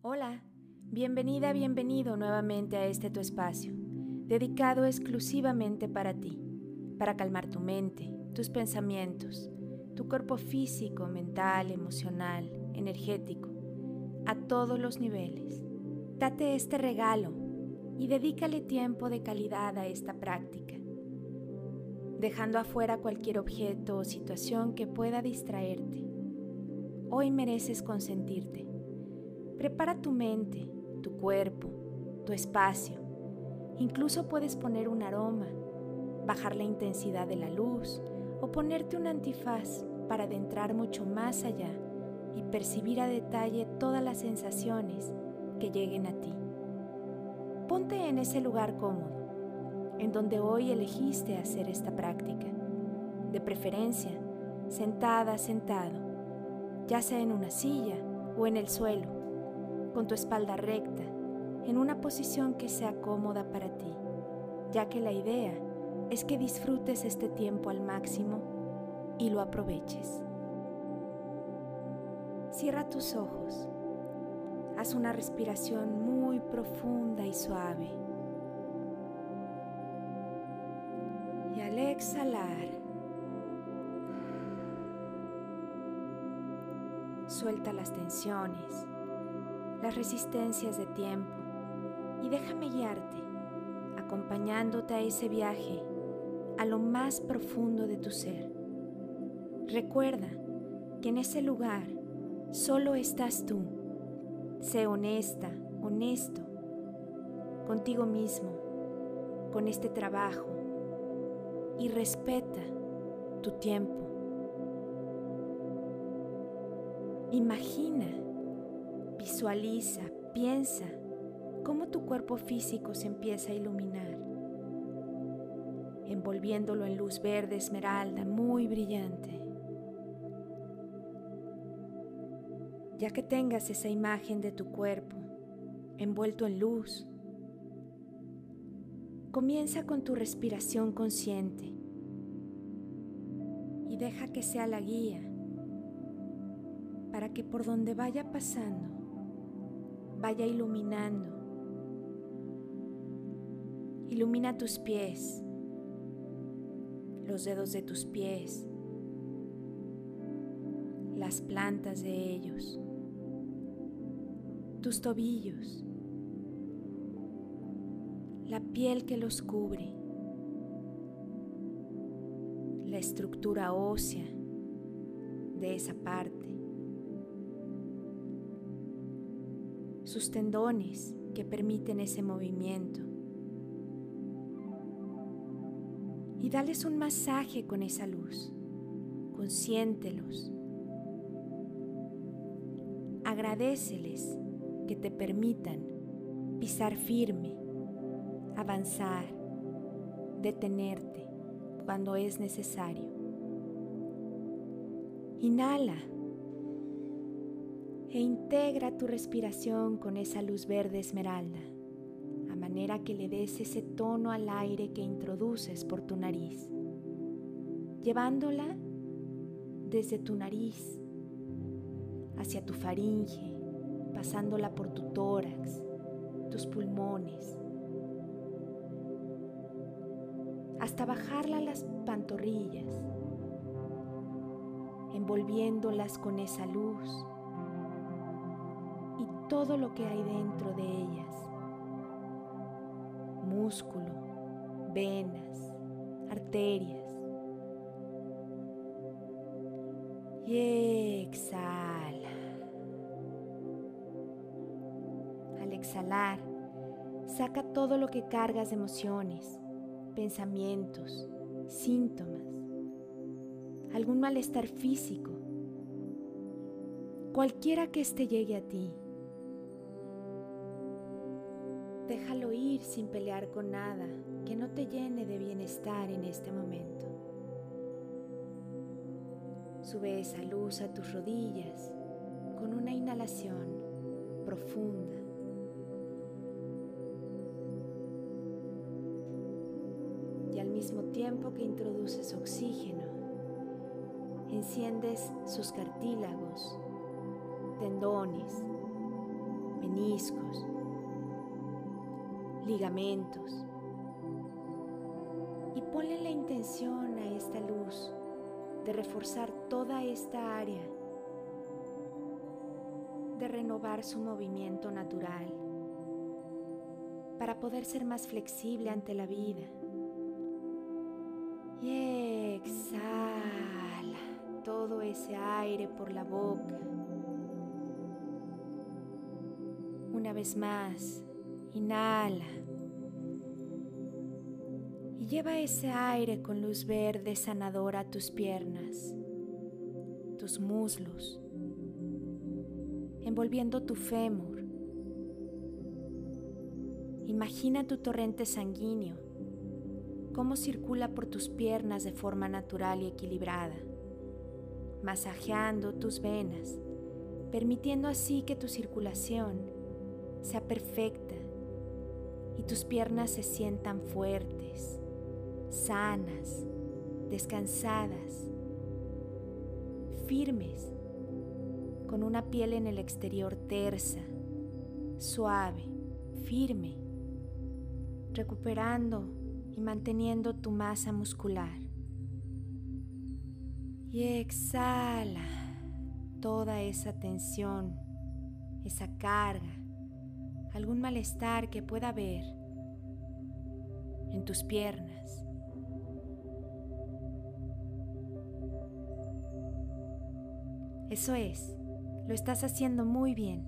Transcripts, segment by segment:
Hola, bienvenida, bienvenido nuevamente a este tu espacio, dedicado exclusivamente para ti, para calmar tu mente, tus pensamientos, tu cuerpo físico, mental, emocional, energético, a todos los niveles. Date este regalo y dedícale tiempo de calidad a esta práctica, dejando afuera cualquier objeto o situación que pueda distraerte. Hoy mereces consentirte Prepara tu mente, tu cuerpo, tu espacio. Incluso puedes poner un aroma, bajar la intensidad de la luz o ponerte un antifaz para adentrar mucho más allá y percibir a detalle todas las sensaciones que lleguen a ti. Ponte en ese lugar cómodo, en donde hoy elegiste hacer esta práctica. De preferencia, sentada, sentado, ya sea en una silla o en el suelo con tu espalda recta, en una posición que sea cómoda para ti, ya que la idea es que disfrutes este tiempo al máximo y lo aproveches. Cierra tus ojos. Haz una respiración muy profunda y suave. Y al exhalar, suelta las tensiones las resistencias de tiempo y déjame guiarte, acompañándote a ese viaje a lo más profundo de tu ser. Recuerda que en ese lugar solo estás tú. Sé honesta, honesto contigo mismo, con este trabajo y respeta tu tiempo. Imagina Visualiza, piensa cómo tu cuerpo físico se empieza a iluminar, envolviéndolo en luz verde esmeralda muy brillante. Ya que tengas esa imagen de tu cuerpo envuelto en luz, comienza con tu respiración consciente y deja que sea la guía para que por donde vaya pasando vaya iluminando. Ilumina tus pies, los dedos de tus pies, las plantas de ellos, tus tobillos, la piel que los cubre, la estructura ósea de esa parte. Sus tendones que permiten ese movimiento. Y dales un masaje con esa luz. Consiéntelos. Agradeceles que te permitan pisar firme, avanzar, detenerte cuando es necesario. Inhala e integra tu respiración con esa luz verde esmeralda, a manera que le des ese tono al aire que introduces por tu nariz, llevándola desde tu nariz hacia tu faringe, pasándola por tu tórax, tus pulmones, hasta bajarla a las pantorrillas, envolviéndolas con esa luz todo lo que hay dentro de ellas. Músculo, venas, arterias. Exhala. Al exhalar, saca todo lo que cargas de emociones, pensamientos, síntomas, algún malestar físico, cualquiera que este llegue a ti Déjalo ir sin pelear con nada que no te llene de bienestar en este momento. Sube esa luz a tus rodillas con una inhalación profunda. Y al mismo tiempo que introduces oxígeno, enciendes sus cartílagos, tendones, meniscos, ligamentos. Y ponle la intención a esta luz de reforzar toda esta área, de renovar su movimiento natural para poder ser más flexible ante la vida. Y exhala todo ese aire por la boca. Una vez más, inhala. Y lleva ese aire con luz verde sanadora a tus piernas, tus muslos, envolviendo tu fémur. Imagina tu torrente sanguíneo, cómo circula por tus piernas de forma natural y equilibrada, masajeando tus venas, permitiendo así que tu circulación sea perfecta tus piernas se sientan fuertes, sanas, descansadas, firmes, con una piel en el exterior tersa, suave, firme, recuperando y manteniendo tu masa muscular. Y exhala toda esa tensión, esa carga, algún malestar que pueda haber en tus piernas. Eso es, lo estás haciendo muy bien.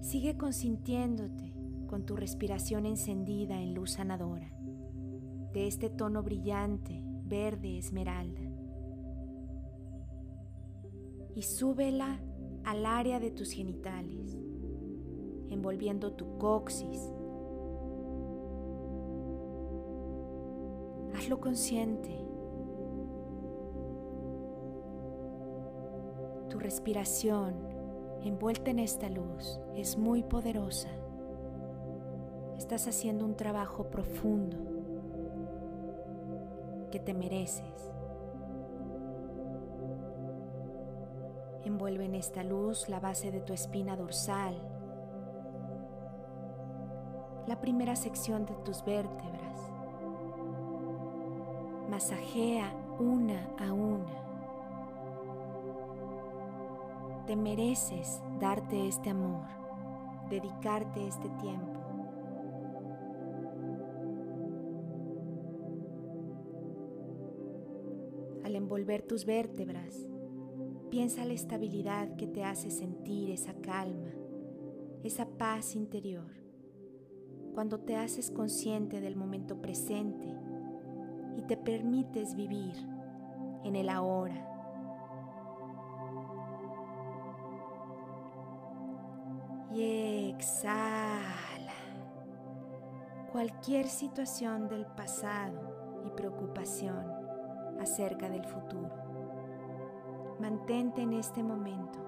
Sigue consintiéndote con tu respiración encendida en luz sanadora, de este tono brillante, verde esmeralda. Y súbela al área de tus genitales envolviendo tu coxis. Hazlo consciente. Tu respiración envuelta en esta luz es muy poderosa. Estás haciendo un trabajo profundo que te mereces. Envuelve en esta luz la base de tu espina dorsal, la primera sección de tus vértebras. Masajea una a una. Te mereces darte este amor, dedicarte este tiempo. Al envolver tus vértebras, piensa la estabilidad que te hace sentir esa calma, esa paz interior cuando te haces consciente del momento presente y te permites vivir en el ahora. Y exhala cualquier situación del pasado y preocupación acerca del futuro. Mantente en este momento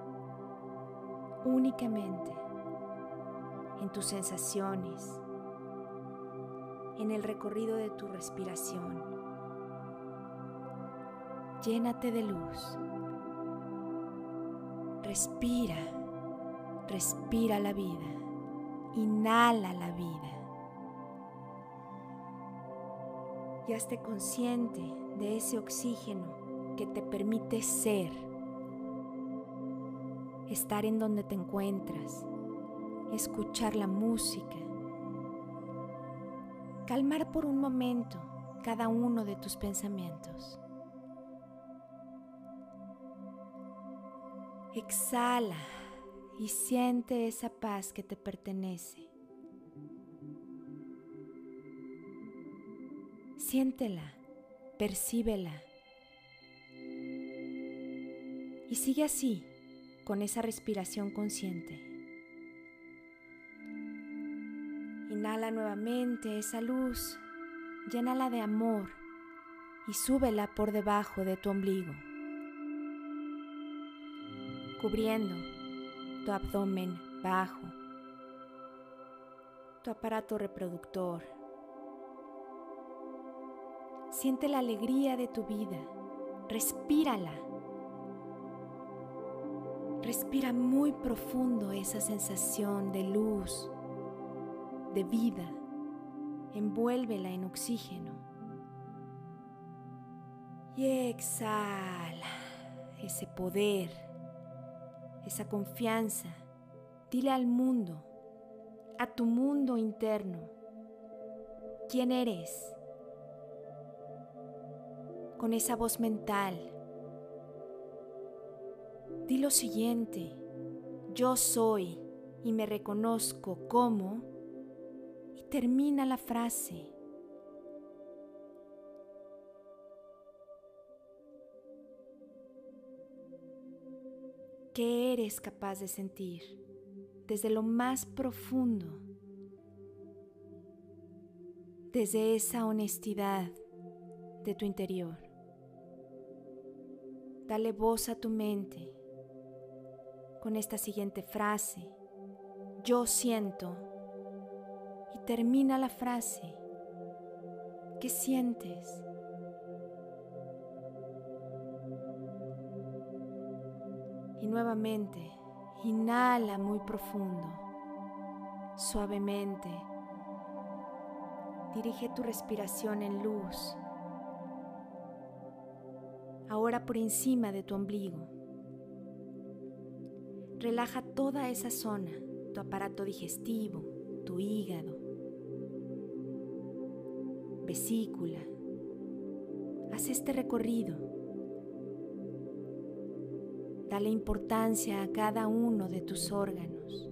únicamente en tus sensaciones, en el recorrido de tu respiración. Llénate de luz. Respira, respira la vida. Inhala la vida. Y hazte consciente de ese oxígeno que te permite ser, estar en donde te encuentras, escuchar la música, calmar por un momento cada uno de tus pensamientos. Exhala y siente esa paz que te pertenece. Siéntela, percíbela. Y sigue así, con esa respiración consciente. Inhala nuevamente esa luz, llénala de amor y súbela por debajo de tu ombligo, cubriendo tu abdomen bajo, tu aparato reproductor. Siente la alegría de tu vida, respírala. Respira muy profundo esa sensación de luz, de vida. Envuélvela en oxígeno. Y exhala ese poder, esa confianza. Dile al mundo, a tu mundo interno, quién eres. Con esa voz mental Di lo siguiente, yo soy y me reconozco como y termina la frase. ¿Qué eres capaz de sentir desde lo más profundo? Desde esa honestidad de tu interior. Dale voz a tu mente con esta siguiente frase, yo siento, y termina la frase, ¿qué sientes? Y nuevamente, inhala muy profundo, suavemente. Dirige tu respiración en luz, ahora por encima de tu ombligo. Relaja toda esa zona, tu aparato digestivo, tu hígado, vesícula. Haz este recorrido. Dale importancia a cada uno de tus órganos.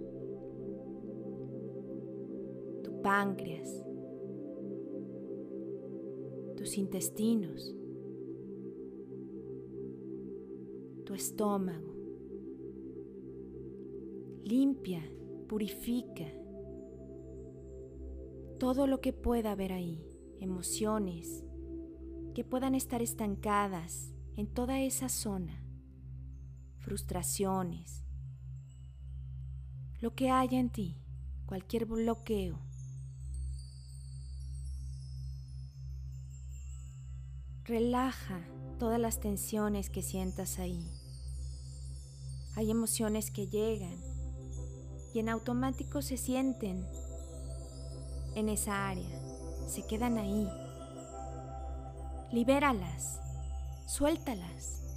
Tu páncreas, tus intestinos, tu estómago. Limpia, purifica todo lo que pueda haber ahí, emociones que puedan estar estancadas en toda esa zona, frustraciones, lo que haya en ti, cualquier bloqueo. Relaja todas las tensiones que sientas ahí. Hay emociones que llegan y en automático se sienten en esa área, se quedan ahí. Libéralas, suéltalas,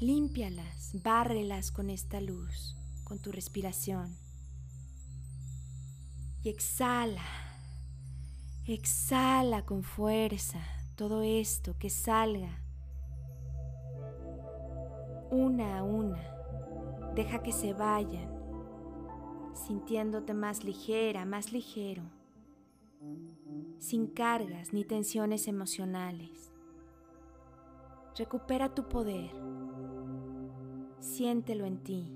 límpialas, bárrelas con esta luz, con tu respiración. Y exhala, exhala con fuerza todo esto que salga una a una Deja que se vayan, sintiéndote más ligera, más ligero, sin cargas ni tensiones emocionales. Recupera tu poder, siéntelo en ti.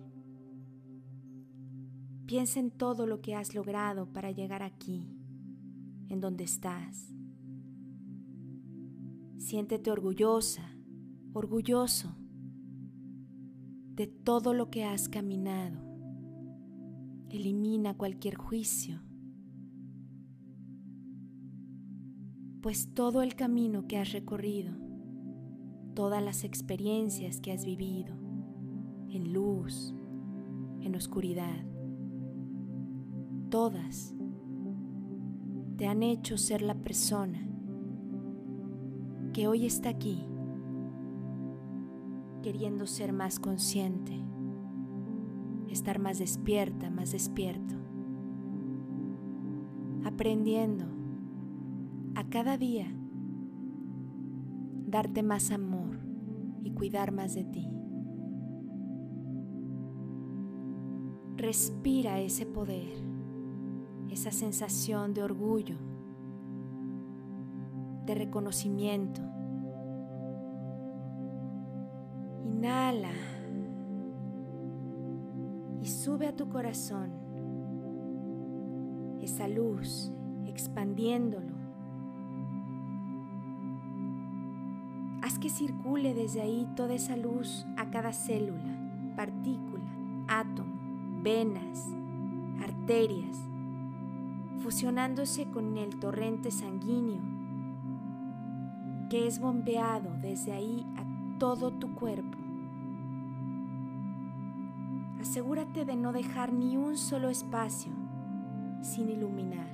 Piensa en todo lo que has logrado para llegar aquí, en donde estás. Siéntete orgullosa, orgulloso de todo lo que has caminado. Elimina cualquier juicio, pues todo el camino que has recorrido, todas las experiencias que has vivido, en luz, en oscuridad, todas te han hecho ser la persona que hoy está aquí queriendo ser más consciente, estar más despierta, más despierto, aprendiendo a cada día darte más amor y cuidar más de ti. Respira ese poder, esa sensación de orgullo, de reconocimiento Inhala y sube a tu corazón esa luz expandiéndolo. Haz que circule desde ahí toda esa luz a cada célula, partícula, venas, arterias, fusionándose con el torrente sanguíneo que es bombeado desde ahí a todo tu cuerpo Asegúrate de no dejar ni un solo espacio sin iluminar.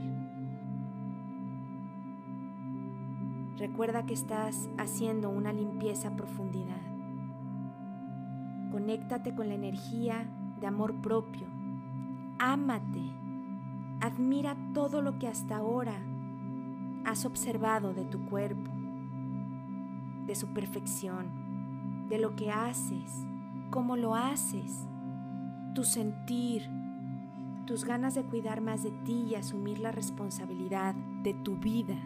Recuerda que estás haciendo una limpieza profundidad. Conéctate con la energía de amor propio. Ámate. Admira todo lo que hasta ahora has observado de tu cuerpo, de su perfección, de lo que haces, cómo lo haces, tu sentir, tus ganas de cuidar más de ti y asumir la responsabilidad de tu vida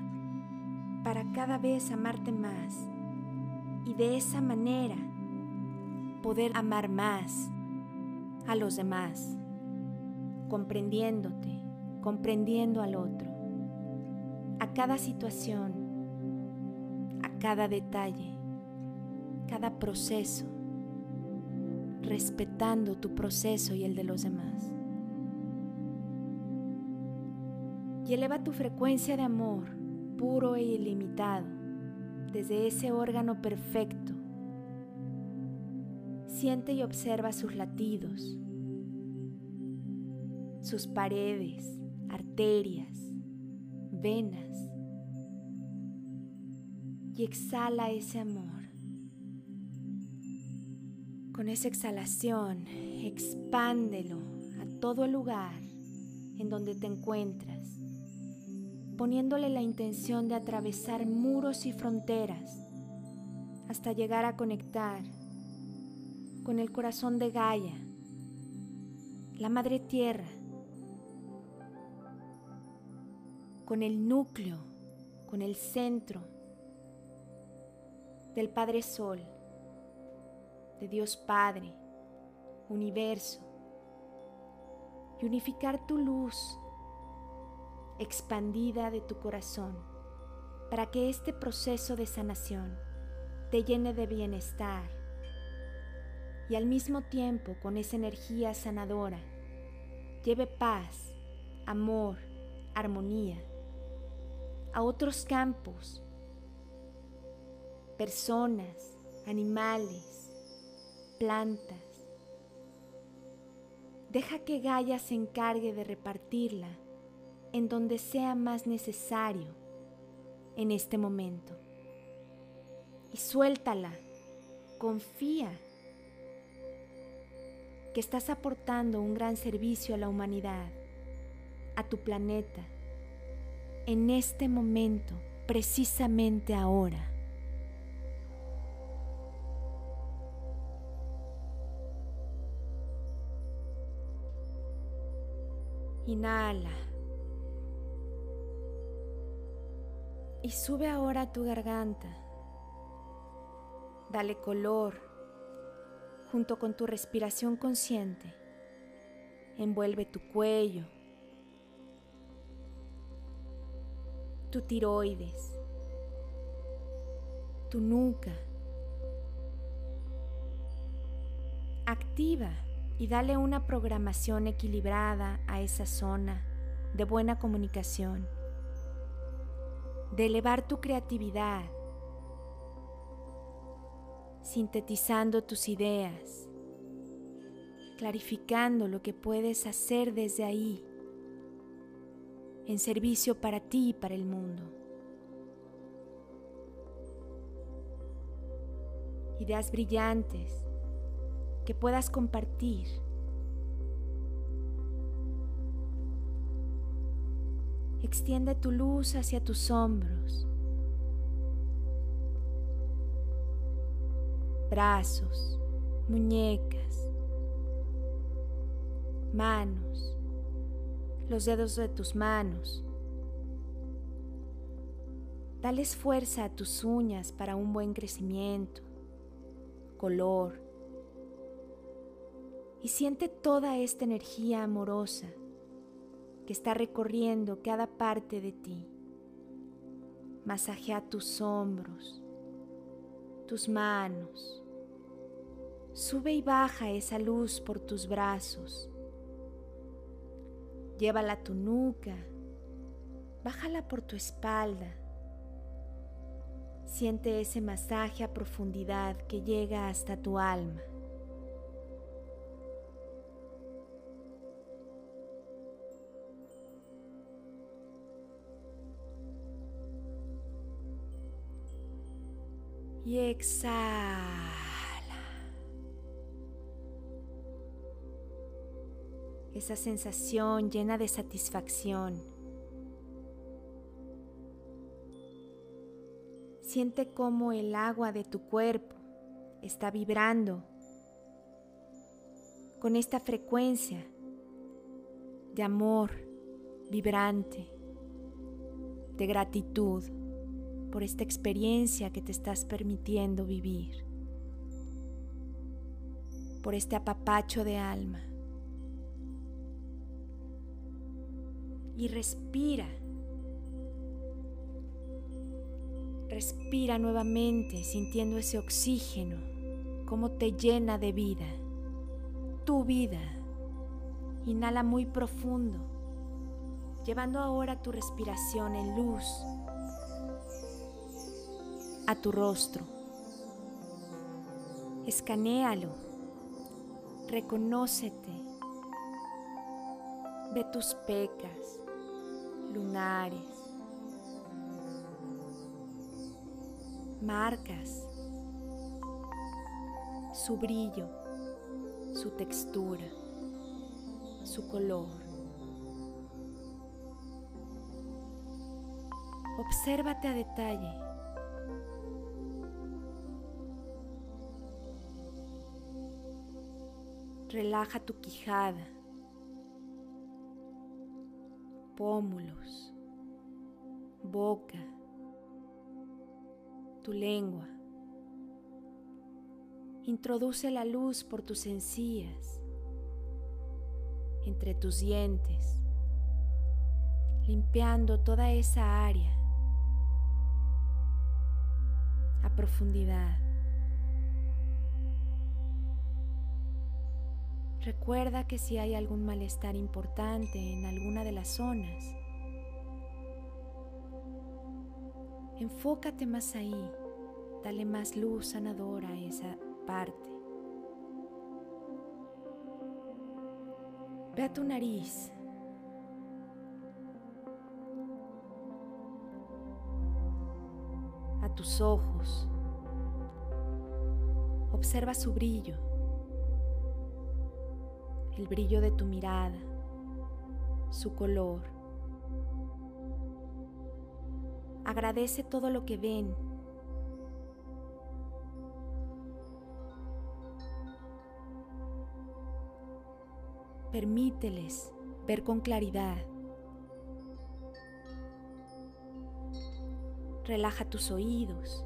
para cada vez amarte más y de esa manera poder amar más a los demás, comprendiéndote, comprendiendo al otro, a cada situación, a cada detalle, cada proceso, respetando tu proceso y el de los demás. Y eleva tu frecuencia de amor puro e ilimitado desde ese órgano perfecto. Siente y observa sus latidos, sus paredes, arterias, venas y exhala ese amor. Con esa exhalación, expándelo a todo el lugar en donde te encuentras poniéndole la intención de atravesar muros y fronteras hasta llegar a conectar con el corazón de Gaia, la Madre Tierra, con el núcleo, con el centro del Padre Sol, de Dios Padre, universo, y unificar tu luz expandida de tu corazón para que este proceso de sanación te llene de bienestar y al mismo tiempo con esa energía sanadora lleve paz, amor, armonía a otros campos, personas, animales, plantas. Deja que Gaia se encargue de repartirla en donde sea más necesario en este momento. Y suéltala, confía que estás aportando un gran servicio a la humanidad, a tu planeta, en este momento, precisamente ahora. Inhala. y sube ahora a tu garganta. Dale color junto con tu respiración consciente. Envuelve tu cuello, tu tiroides, tu nuca. Activa y dale una programación equilibrada a esa zona de buena comunicación de elevar tu creatividad, sintetizando tus ideas, clarificando lo que puedes hacer desde ahí, en servicio para ti y para el mundo. Ideas brillantes que puedas compartir Extiende tu luz hacia tus hombros, brazos, muñecas, manos, los dedos de tus manos. Dales fuerza a tus uñas para un buen crecimiento, color. Y siente toda esta energía amorosa que está recorriendo cada parte de ti. Masajea tus hombros, tus manos. Sube y baja esa luz por tus brazos. Llévala a tu nuca. Bájala por tu espalda. Siente ese masaje a profundidad que llega hasta tu alma. Y exhala. Esa sensación llena de satisfacción. Siente cómo el agua de tu cuerpo está vibrando con esta frecuencia de amor vibrante, de gratitud por esta experiencia que te estás permitiendo vivir, por este apapacho de alma. Y respira. Respira nuevamente sintiendo ese oxígeno, como te llena de vida, tu vida. Inhala muy profundo, llevando ahora tu respiración en luz a tu rostro. Escanéalo, reconócete, ve tus pecas, lunares, marcas, su brillo, su textura, su color. Obsérvate a detalle. Relaja tu quijada, pómulos, boca, tu lengua. Introduce la luz por tus encías, entre tus dientes, limpiando toda esa área a profundidad. Recuerda que si hay algún malestar importante en alguna de las zonas, enfócate más ahí, dale más luz sanadora a esa parte. Ve a tu nariz. A tus ojos. Observa su brillo el brillo de tu mirada, su color. Agradece todo lo que ven. Permíteles ver con claridad. Relaja tus oídos.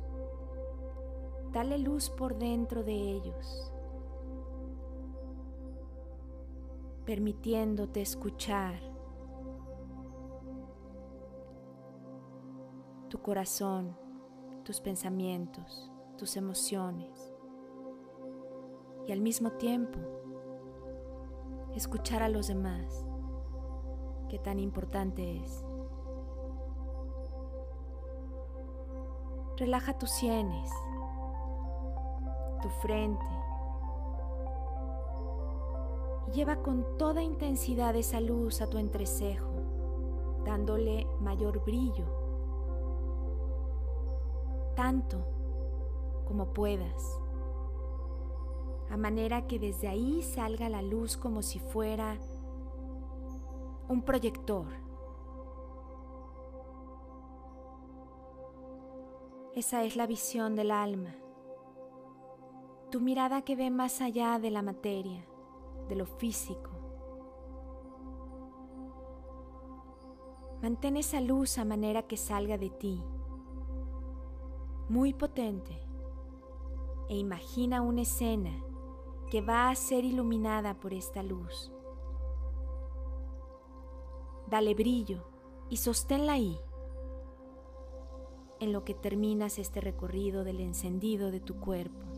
Dale luz por dentro de ellos. Permitiéndote escuchar tu corazón, tus pensamientos, tus emociones y al mismo tiempo escuchar a los demás, que tan importante es. Relaja tus sienes, tu frente, Lleva con toda intensidad esa luz a tu entrecejo, dándole mayor brillo, tanto como puedas, a manera que desde ahí salga la luz como si fuera un proyector. Esa es la visión del alma, tu mirada que ve más allá de la materia de lo físico. Mantén esa luz a manera que salga de ti, muy potente, e imagina una escena que va a ser iluminada por esta luz. Dale brillo y sosténla ahí, en lo que terminas este recorrido del encendido de tu cuerpo.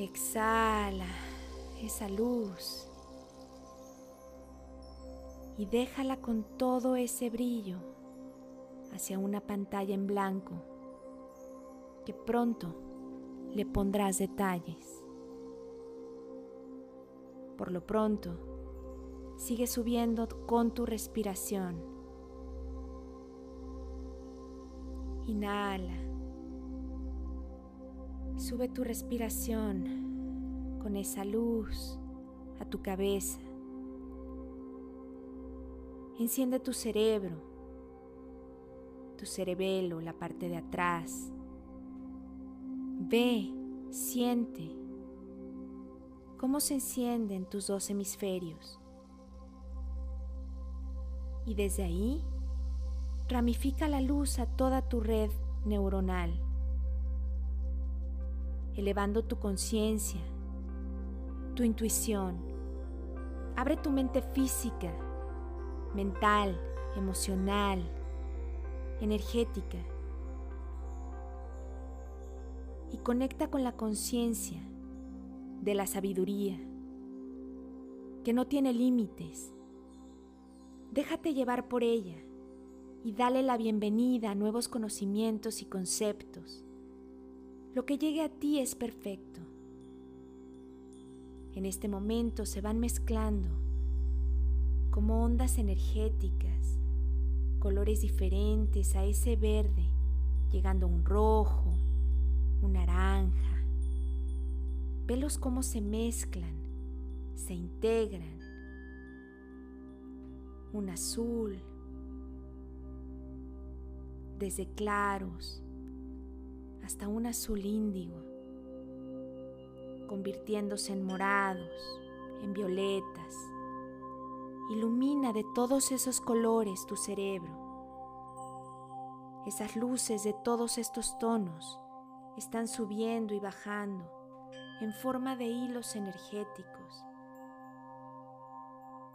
Exhala esa luz y déjala con todo ese brillo hacia una pantalla en blanco que pronto le pondrás detalles. Por lo pronto, sigue subiendo con tu respiración. Inhala. Sube tu respiración con esa luz a tu cabeza. Enciende tu cerebro, tu cerebelo, la parte de atrás. Ve, siente cómo se encienden tus dos hemisferios. Y desde ahí, ramifica la luz a toda tu red neuronal, elevando tu conciencia, tu intuición. Abre tu mente física, mental, emocional, energética. Y conecta con la conciencia de la sabiduría, que no tiene límites. Déjate llevar por ella y dale la bienvenida a nuevos conocimientos y conceptos. Lo que llegue a ti es perfecto. En este momento se van mezclando como ondas energéticas, colores diferentes a ese verde, llegando un rojo, un naranja, Velos cómo se mezclan, se integran. Un azul, desde claros hasta un azul índigo, convirtiéndose en morados, en violetas. Ilumina de todos esos colores tu cerebro. Esas luces de todos estos tonos están subiendo y bajando en forma de hilos energéticos.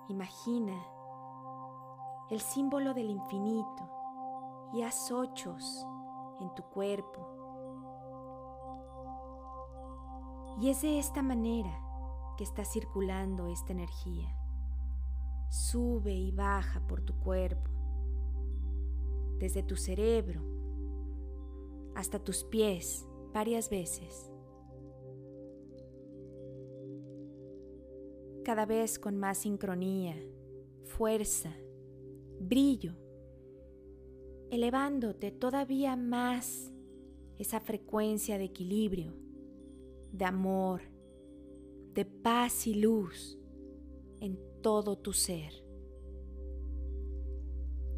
Imagina el símbolo del infinito y haz ochos en tu cuerpo. Y es de esta manera que está circulando esta energía. Sube y baja por tu cuerpo, desde tu cerebro hasta tus pies varias veces. cada vez con más sincronía, fuerza, brillo, elevándote todavía más esa frecuencia de equilibrio, de amor, de paz y luz en todo tu ser.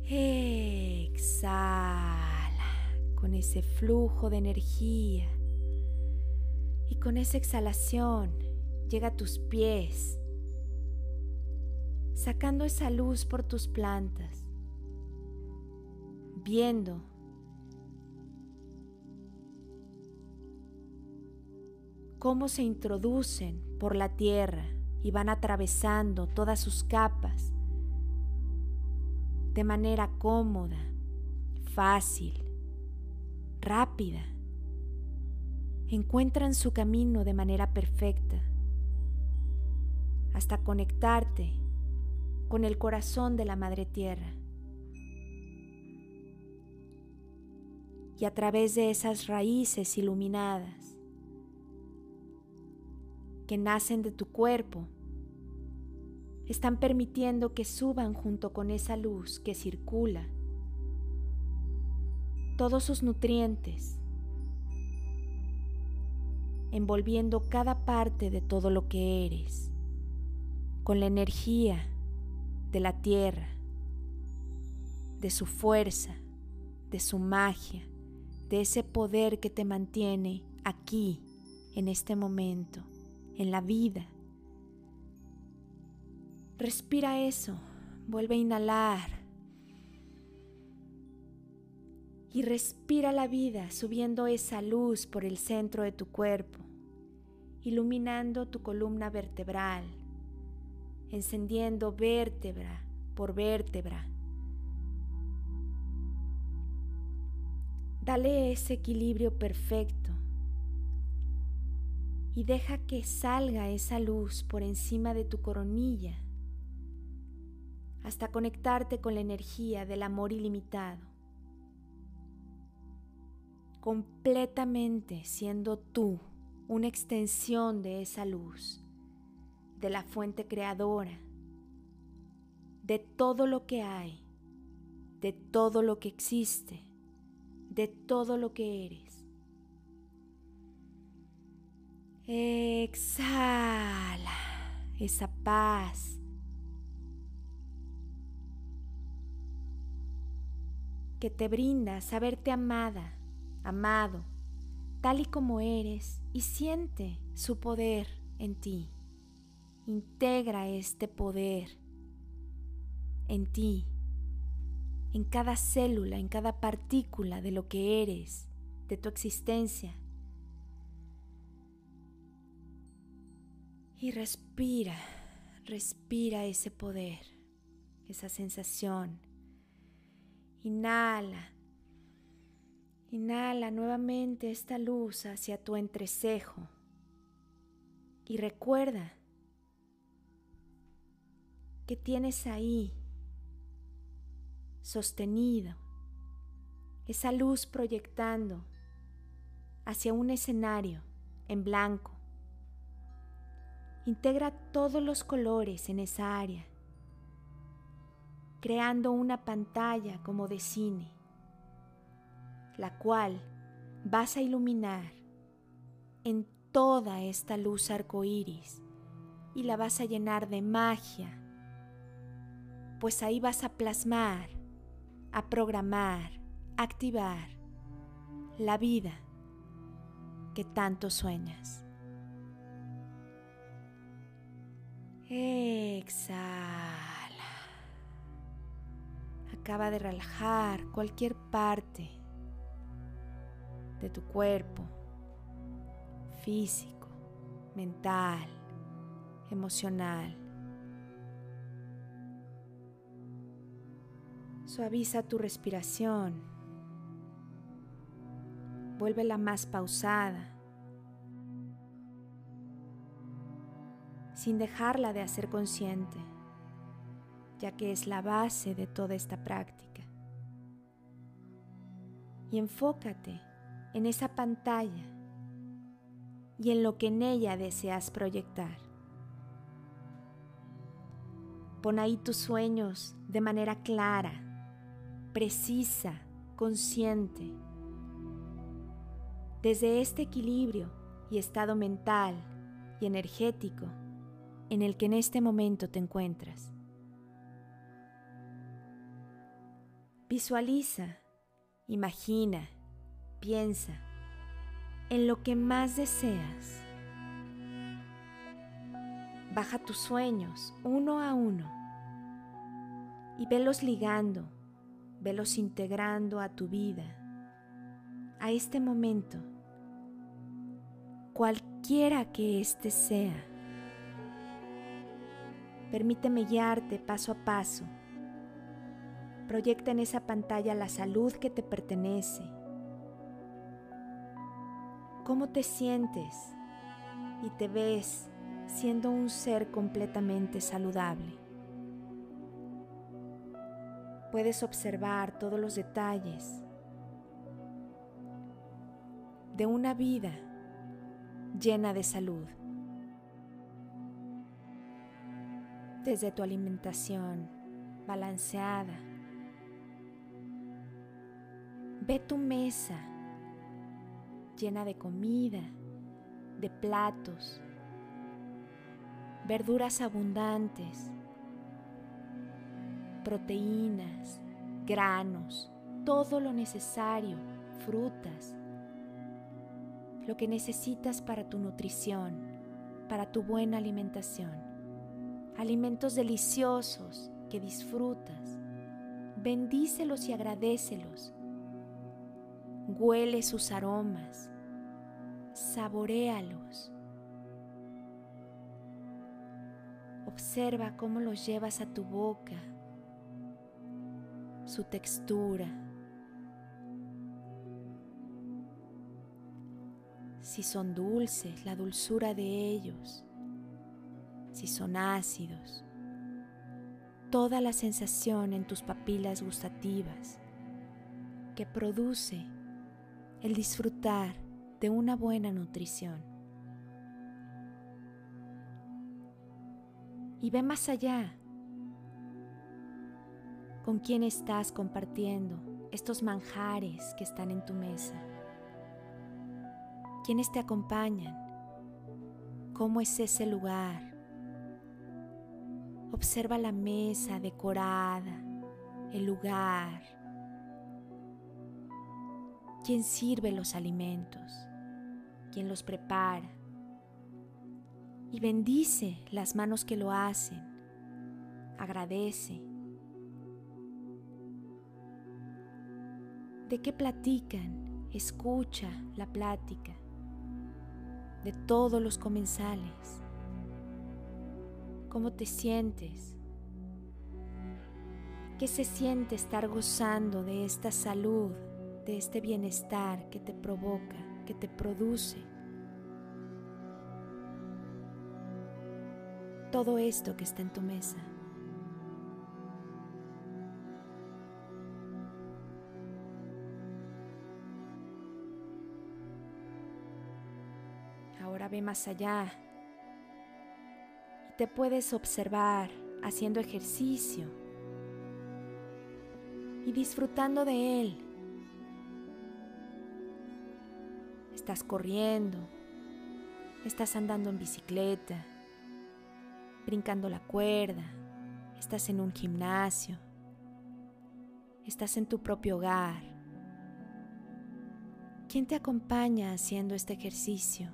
Exhala con ese flujo de energía y con esa exhalación llega a tus pies sacando esa luz por tus plantas, viendo cómo se introducen por la tierra y van atravesando todas sus capas de manera cómoda, fácil, rápida. Encuentran su camino de manera perfecta hasta conectarte con el corazón de la Madre Tierra. Y a través de esas raíces iluminadas que nacen de tu cuerpo, están permitiendo que suban junto con esa luz que circula. Todos sus nutrientes, envolviendo cada parte de todo lo que eres, con la energía de la tierra, de su fuerza, de su magia, de ese poder que te mantiene aquí, en este momento, en la vida. Respira eso, vuelve a inhalar y respira la vida subiendo esa luz por el centro de tu cuerpo, iluminando tu columna vertebral, encendiendo vértebra por vértebra. Dale ese equilibrio perfecto y deja que salga esa luz por encima de tu coronilla hasta conectarte con la energía del amor ilimitado, completamente siendo tú una extensión de esa luz de la fuente creadora, de todo lo que hay, de todo lo que existe, de todo lo que eres. Exhala esa paz. que te brinda saberte amada, amado, tal y como eres y siente su poder en ti. Integra este poder en ti, en cada célula, en cada partícula de lo que eres, de tu existencia. Y respira, respira ese poder, esa sensación. Inhala, inhala nuevamente esta luz hacia tu entrecejo. Y recuerda que tienes ahí sostenido, esa luz proyectando hacia un escenario en blanco. Integra todos los colores en esa área, creando una pantalla como de cine, la cual vas a iluminar en toda esta luz arcoíris y la vas a llenar de magia, pues ahí vas a plasmar a programar, activar la vida que tanto sueñas. Exhala. Acaba de relajar cualquier parte de tu cuerpo, físico, mental, emocional. Suaviza tu respiración. Vuélvela más pausada. Sin dejarla de hacer consciente, ya que es la base de toda esta práctica. Y enfócate en esa pantalla y en lo que en ella deseas proyectar. Pon ahí tus sueños de manera clara precisa, consciente. Desde este equilibrio y estado mental y energético en el que en este momento te encuentras. Visualiza, imagina, piensa en lo que más deseas. Baja tus sueños uno a uno y velos ligando velos integrando a tu vida, a este momento, cualquiera que éste sea. Permíteme guiarte paso a paso. Proyecta en esa pantalla la salud que te pertenece. ¿Cómo te sientes y te ves siendo un ser completamente saludable? puedes observar todos los detalles de una vida llena de salud. Desde tu alimentación balanceada. Ve tu mesa llena de comida, de platos, verduras abundantes, proteínas, granos, todo lo necesario, frutas, lo que necesitas para tu nutrición, para tu buena alimentación. Alimentos deliciosos que disfrutas. Bendícelos y agradecelos. Huele sus aromas. Saboréalos. Observa cómo los llevas a tu boca su textura, si son dulces, la dulzura de ellos, si son ácidos, toda la sensación en tus papilas gustativas que produce el disfrutar de una buena nutrición. Y ve más allá con quién estás compartiendo estos manjares que están en tu mesa. ¿Quiénes te acompañan? ¿Cómo es ese lugar? Observa la mesa decorada, el lugar. ¿Quién sirve los alimentos? ¿Quién los prepara? Y bendice las manos que lo hacen. Agradece. ¿De qué platican? Escucha la plática de todos los comensales. ¿Cómo te sientes? ¿Qué se siente estar gozando de esta salud, de este bienestar que te provoca, que te produce? Todo esto que está en tu mesa. Ahora ve más allá te puedes observar haciendo ejercicio y disfrutando de él. Estás corriendo, estás andando en bicicleta, brincando la cuerda, estás en un gimnasio, estás en tu propio hogar. ¿Quién te acompaña haciendo este ejercicio?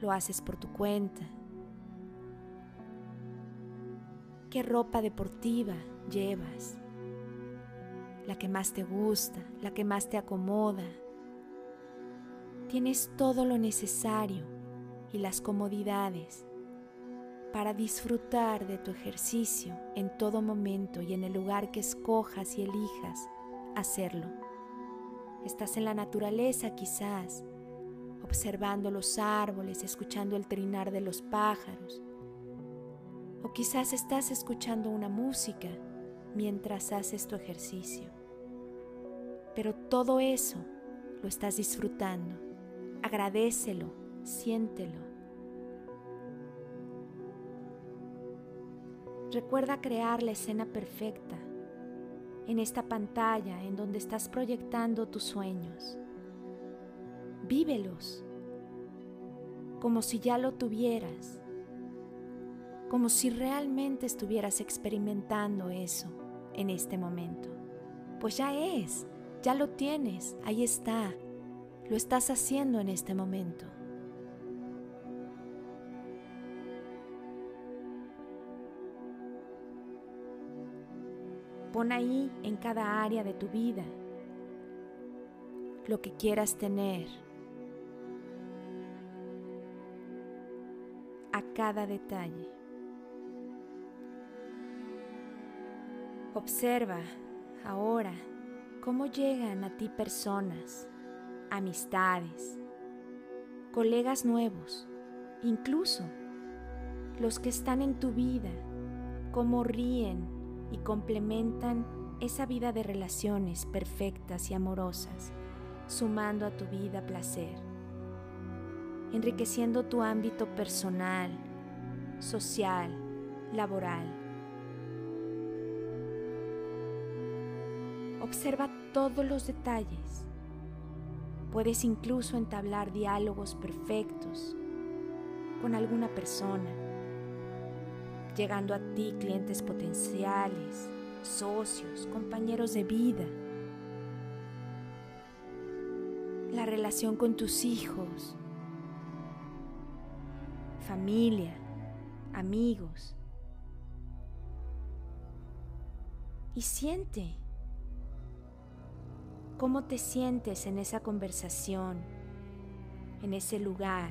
lo haces por tu cuenta. ¿Qué ropa deportiva llevas? La que más te gusta, la que más te acomoda. Tienes todo lo necesario y las comodidades para disfrutar de tu ejercicio en todo momento y en el lugar que escojas y elijas hacerlo. Estás en la naturaleza quizás, observando los árboles, escuchando el trinar de los pájaros. O quizás estás escuchando una música mientras haces tu ejercicio. Pero todo eso lo estás disfrutando. Agradecelo, siéntelo. Recuerda crear la escena perfecta en esta pantalla en donde estás proyectando tus sueños vívelos como si ya lo tuvieras, como si realmente estuvieras experimentando eso en este momento. Pues ya es, ya lo tienes, ahí está, lo estás haciendo en este momento. Pon ahí en cada área de tu vida lo que quieras tener a cada detalle. Observa ahora cómo llegan a ti personas, amistades, colegas nuevos, incluso los que están en tu vida, cómo ríen y complementan esa vida de relaciones perfectas y amorosas, sumando a tu vida placer enriqueciendo tu ámbito personal, social, laboral. Observa todos los detalles. Puedes incluso entablar diálogos perfectos con alguna persona, llegando a ti clientes potenciales, socios, compañeros de vida. La relación con tus hijos, familia, amigos. Y siente cómo te sientes en esa conversación, en ese lugar,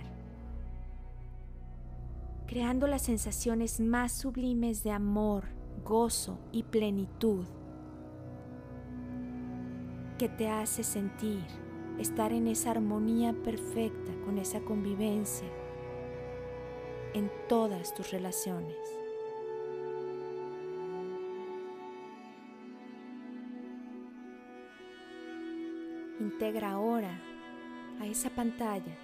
creando las sensaciones más sublimes de amor, gozo y plenitud que te hace sentir estar en esa armonía perfecta con esa convivencia en todas tus relaciones. Integra ahora a esa pantalla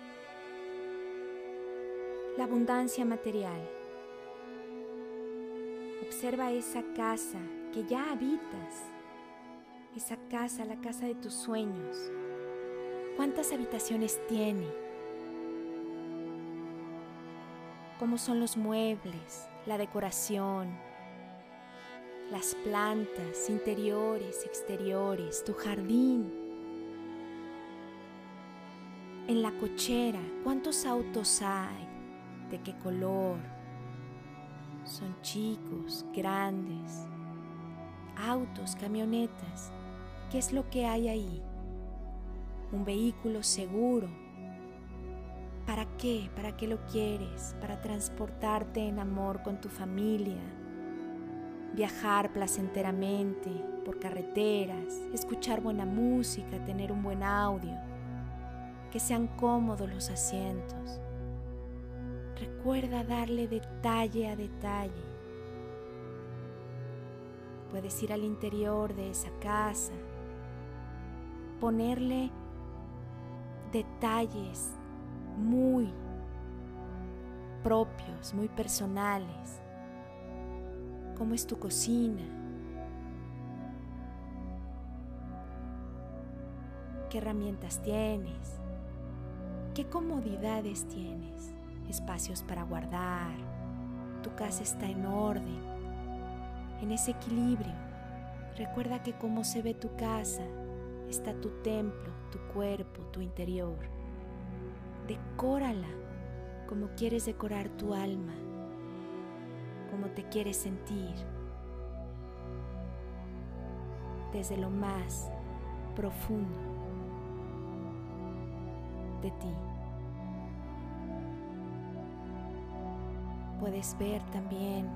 la abundancia material. Observa esa casa que ya habitas esa casa, la casa de tus sueños. ¿Cuántas habitaciones tiene? ¿Cómo son los muebles, la decoración, las plantas interiores, exteriores, tu jardín? En la cochera, ¿cuántos autos hay? ¿De qué color? Son chicos, grandes, autos, camionetas. ¿Qué es lo que hay ahí? Un vehículo seguro. ¿Para qué? ¿Para qué lo quieres? Para transportarte en amor con tu familia, viajar placenteramente por carreteras, escuchar buena música, tener un buen audio, que sean cómodos los asientos. Recuerda darle detalle a detalle Puedes ir al interior de esa casa, ponerle detalles muy propios, muy personales. ¿Cómo es tu cocina? ¿Qué herramientas tienes? ¿Qué comodidades tienes? Espacios para guardar. Tu casa está en orden en ese equilibrio. Recuerda que como se ve tu casa, está tu templo, tu cuerpo, tu interior. Decórala como quieres decorar tu alma, como te quieres sentir, desde lo más profundo ti. Puedes ver también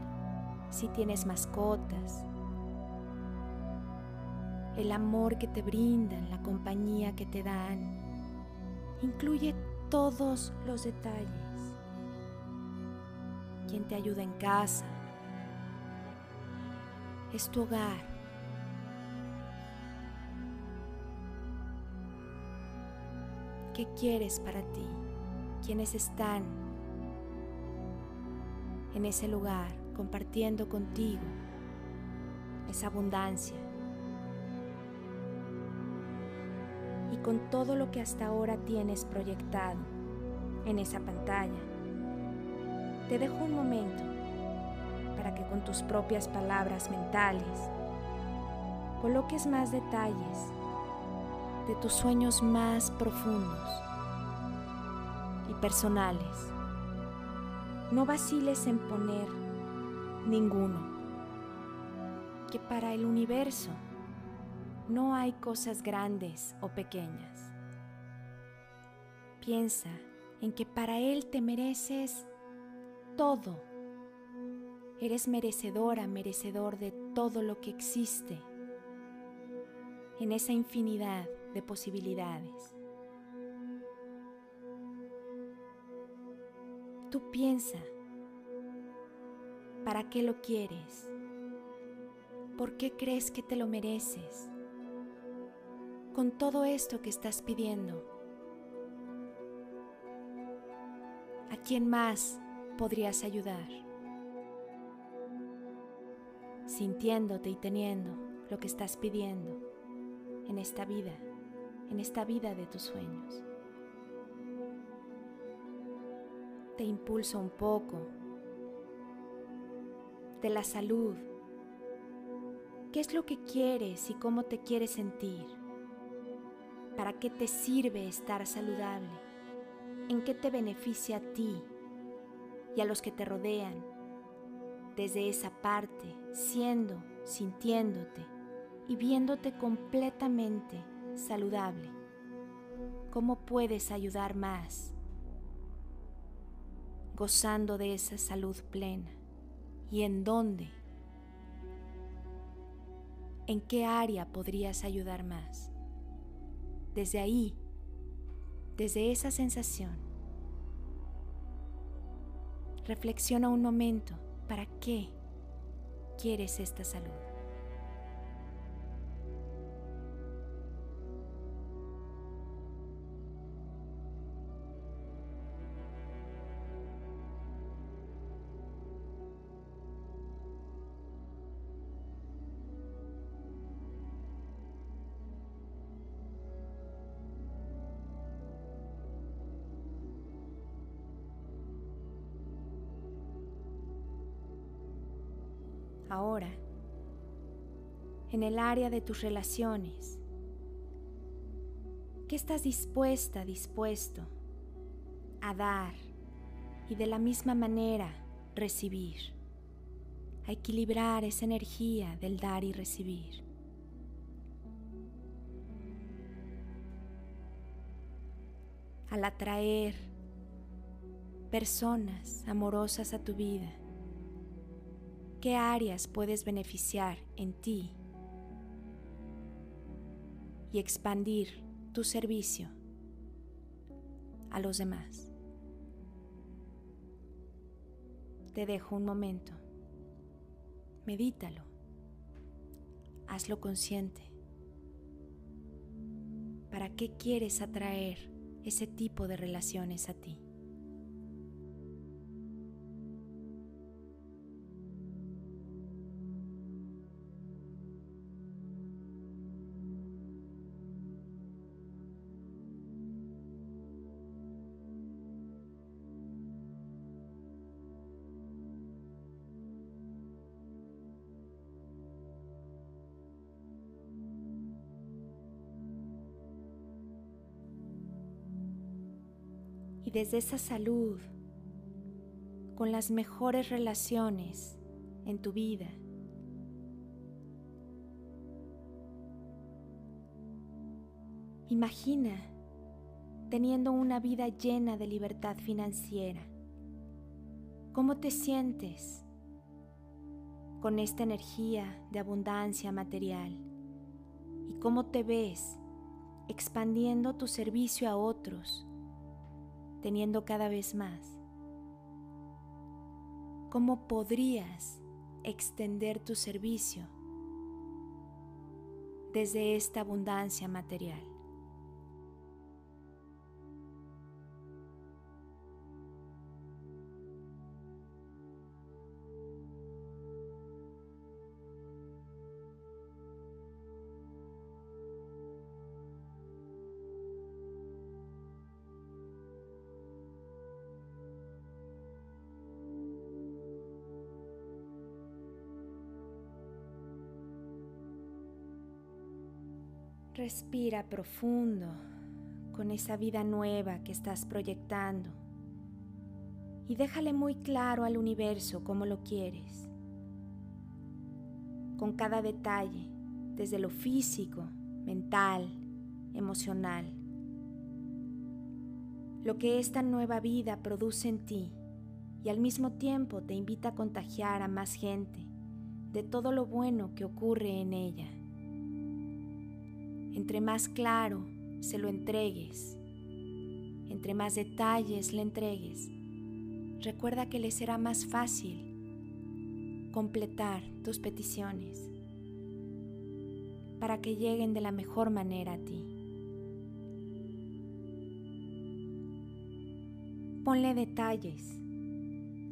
si tienes mascotas, el amor que te brindan, la compañía que te dan. Incluye todos los detalles. Quien te ayuda en casa. Es tu hogar. ¿Qué quieres para ti? ¿Quiénes están en ese lugar? compartiendo contigo esa abundancia. Y con todo lo que hasta ahora tienes proyectado en esa pantalla, te dejo un momento para que con tus propias palabras mentales coloques más detalles de tus sueños más profundos y personales. No vaciles en poner ninguno. Que para el universo no hay cosas grandes o pequeñas. Piensa en que para Él te mereces todo. Eres merecedora, merecedor de todo lo que existe en esa infinidad de posibilidades. Tú piensa ¿Para qué lo quieres? ¿Por qué crees que te lo mereces? Con todo esto que estás pidiendo, ¿a quién más podrías ayudar? Sintiéndote y teniendo lo que estás pidiendo en esta vida, en esta vida de tus sueños. Te impulso un poco de la salud. ¿Qué es lo que quieres y cómo te quieres sentir? ¿Para qué te sirve estar saludable? ¿En qué te beneficia a ti y a los que te rodean? Desde esa parte, siendo, sintiéndote y viéndote completamente saludable. ¿Cómo puedes ayudar más? Gozando de esa salud plena y en dónde, en qué área podrías ayudar más. Desde ahí, desde esa sensación, reflexiona un momento para qué quieres esta salud. El área de tus relaciones, ¿qué estás dispuesta, dispuesto a dar y de la misma manera recibir? A equilibrar esa energía del dar y recibir. Al atraer personas amorosas a tu vida, ¿qué áreas puedes beneficiar en ti y expandir tu servicio a los demás? Te dejo un momento. Medítalo. Hazlo consciente. ¿Para qué quieres atraer ese tipo de relaciones a ti? Desde esa salud, con las mejores relaciones en tu vida, imagina teniendo una vida llena de libertad financiera. ¿Cómo te sientes con esta energía de abundancia material? ¿Y cómo te ves expandiendo tu servicio a otros teniendo cada vez más? ¿Cómo podrías extender tu servicio desde esta abundancia material? Respira profundo con esa vida nueva que estás proyectando y déjale muy claro al universo cómo lo quieres. Con cada detalle, desde lo físico, mental, emocional. Lo que esta nueva vida produce en ti y al mismo tiempo te invita a contagiar a más gente de todo lo bueno que ocurre en ella entre más claro se lo entregues, entre más detalles le entregues, recuerda que le será más fácil completar tus peticiones para que lleguen de la mejor manera a ti. Ponle detalles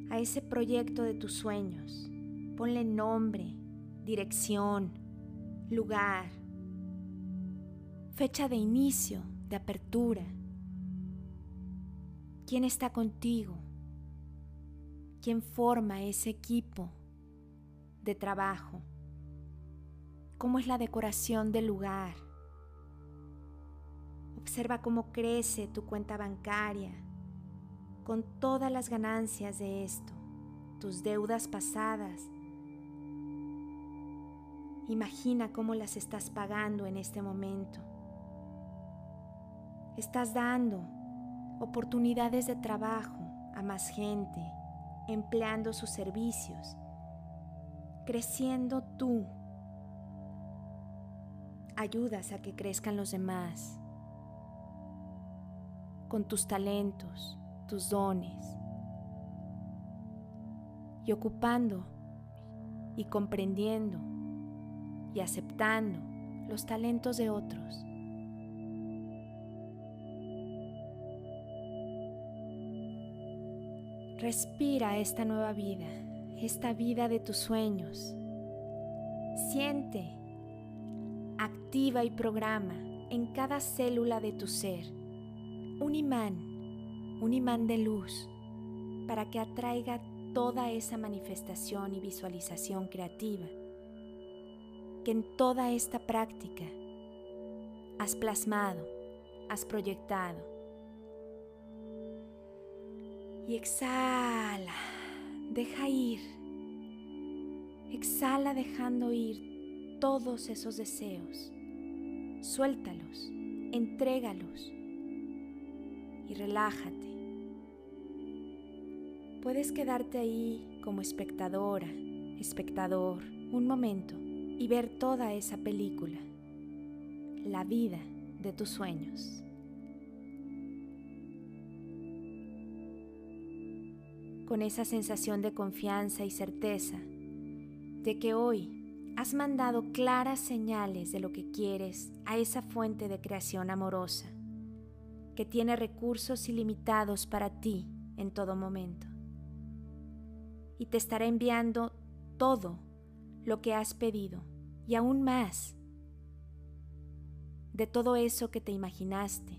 a ese proyecto de tus sueños. Ponle nombre, dirección, lugar, fecha de inicio, de apertura. ¿Quién está contigo? ¿Quién forma ese equipo de trabajo? ¿Cómo es la decoración del lugar? Observa cómo crece tu cuenta bancaria con todas las ganancias de esto, tus deudas pasadas. Imagina cómo las estás pagando en este momento. Estás dando oportunidades de trabajo a más gente, empleando sus servicios, creciendo tú. Ayudas a que crezcan los demás con tus talentos, tus dones y ocupando y comprendiendo y aceptando los talentos de otros. Respira esta nueva vida, esta vida de tus sueños. Siente, activa y programa en cada célula de tu ser un imán, un imán de luz, para que atraiga toda esa manifestación y visualización creativa que en toda esta práctica has plasmado, has proyectado. Y exhala, deja ir. Exhala dejando ir todos esos deseos. Suéltalos, entrégalos y relájate. Puedes quedarte ahí como espectadora, espectador, un momento y ver toda esa película, la vida de tus sueños. Con esa sensación de confianza y certeza de que hoy has mandado claras señales de lo que quieres a esa fuente de creación amorosa, que tiene recursos ilimitados para ti en todo momento. Y te estará enviando todo lo que has pedido y aún más de todo eso que te imaginaste,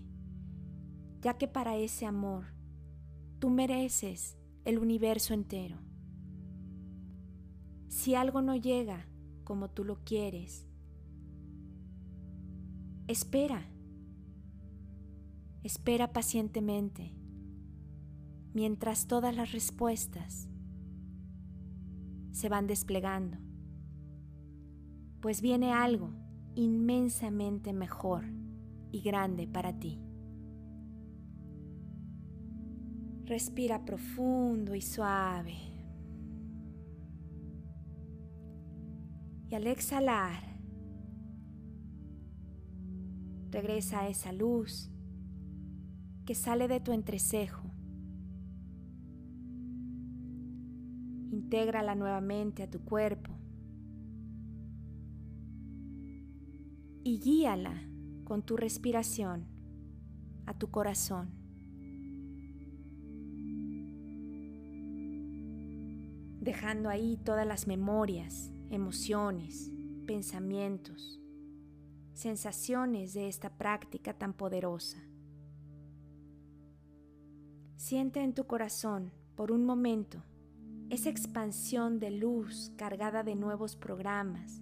ya que para ese amor tú mereces el universo entero. Si algo no llega como tú lo quieres, espera, espera pacientemente mientras todas las respuestas se van desplegando pues viene algo inmensamente mejor y grande para ti. Respira profundo y suave. Y al exhalar, regresa esa luz que sale de tu entrecejo. Intégrala nuevamente a tu cuerpo. y guíala con tu respiración a tu corazón. Dejando ahí todas las memorias, emociones, pensamientos, sensaciones de esta práctica tan poderosa. Siente en tu corazón por un momento esa expansión de luz cargada de nuevos programas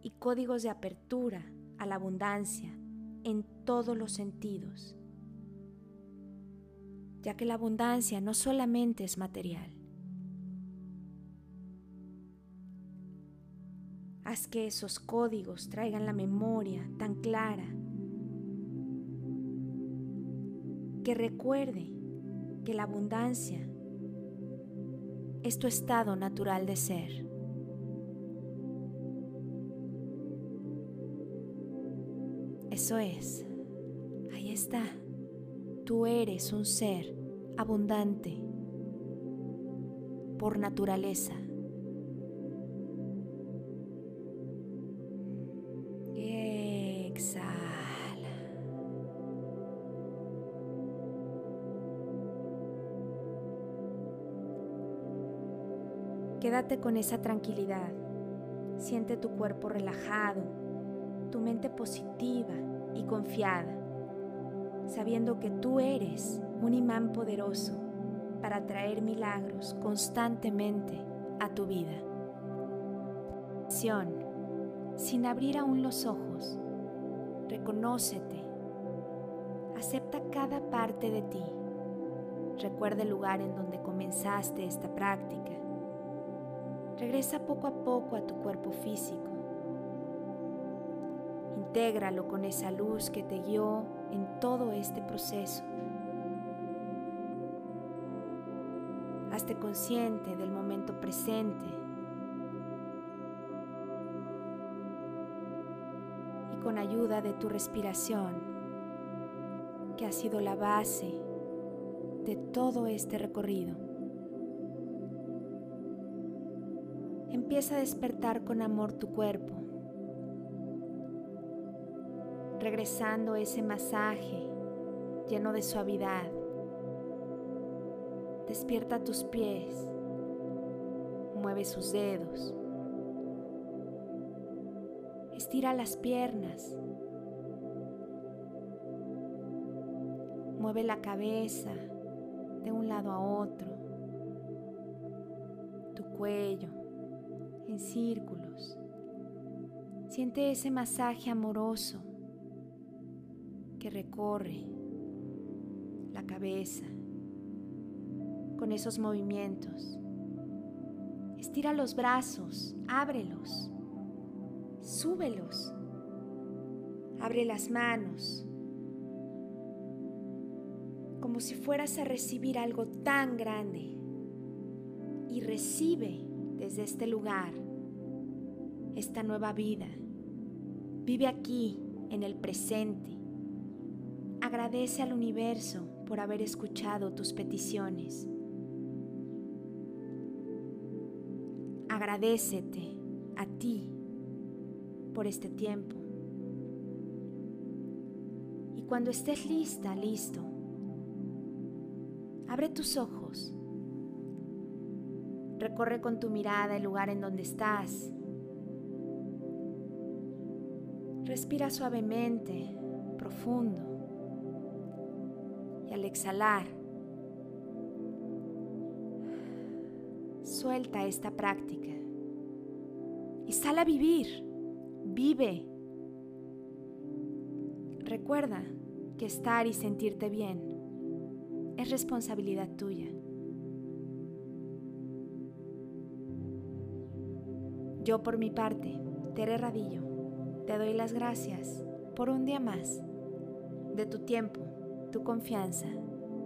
y códigos de apertura a la abundancia en todos los sentidos, ya que la abundancia no solamente es material. Haz que esos códigos traigan la memoria tan clara que recuerde que la abundancia es tu estado natural de ser. Eso es. Ahí está. Tú eres un ser abundante por naturaleza. Exhala. Quédate con esa tranquilidad. Siente tu cuerpo relajado, tu mente positiva y confiada, sabiendo que tú eres un imán poderoso para traer milagros constantemente a tu vida. Sin abrir aún los ojos, reconócete, acepta cada parte de ti, recuerda el lugar en donde comenzaste esta práctica, regresa poco a poco a tu cuerpo físico Intégralo con esa luz que te guió en todo este proceso. Hazte consciente del momento presente. Ayuda de tu respiración, que ha sido la base de todo este recorrido, empieza a despertar con amor tu cuerpo regresando ese masaje lleno de suavidad. Despierta tus pies, mueve sus dedos, estira las piernas, mueve la cabeza de un lado a otro. cuello, en círculos. Siente ese masaje amoroso que recorre la cabeza con esos movimientos. Estira los brazos, ábrelos, súbelos, abre las manos, como si fueras a recibir algo tan grande y recibe desde este lugar esta nueva vida. Vive aquí, en el presente. Agradece al universo por haber escuchado tus peticiones. Agradecete a ti por este tiempo. Y cuando estés lista, listo, abre tus ojos. Recorre con tu mirada el lugar en donde estás. Respira suavemente, profundo. Y al exhalar, suelta esta práctica y sal a vivir. Vive. Recuerda que estar y sentirte bien es responsabilidad tuya. Yo por mi parte, Tere Radillo, te doy las gracias por un día más de tu tiempo, tu confianza,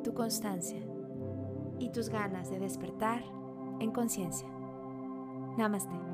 tu constancia y tus ganas de despertar en conciencia. Namaste.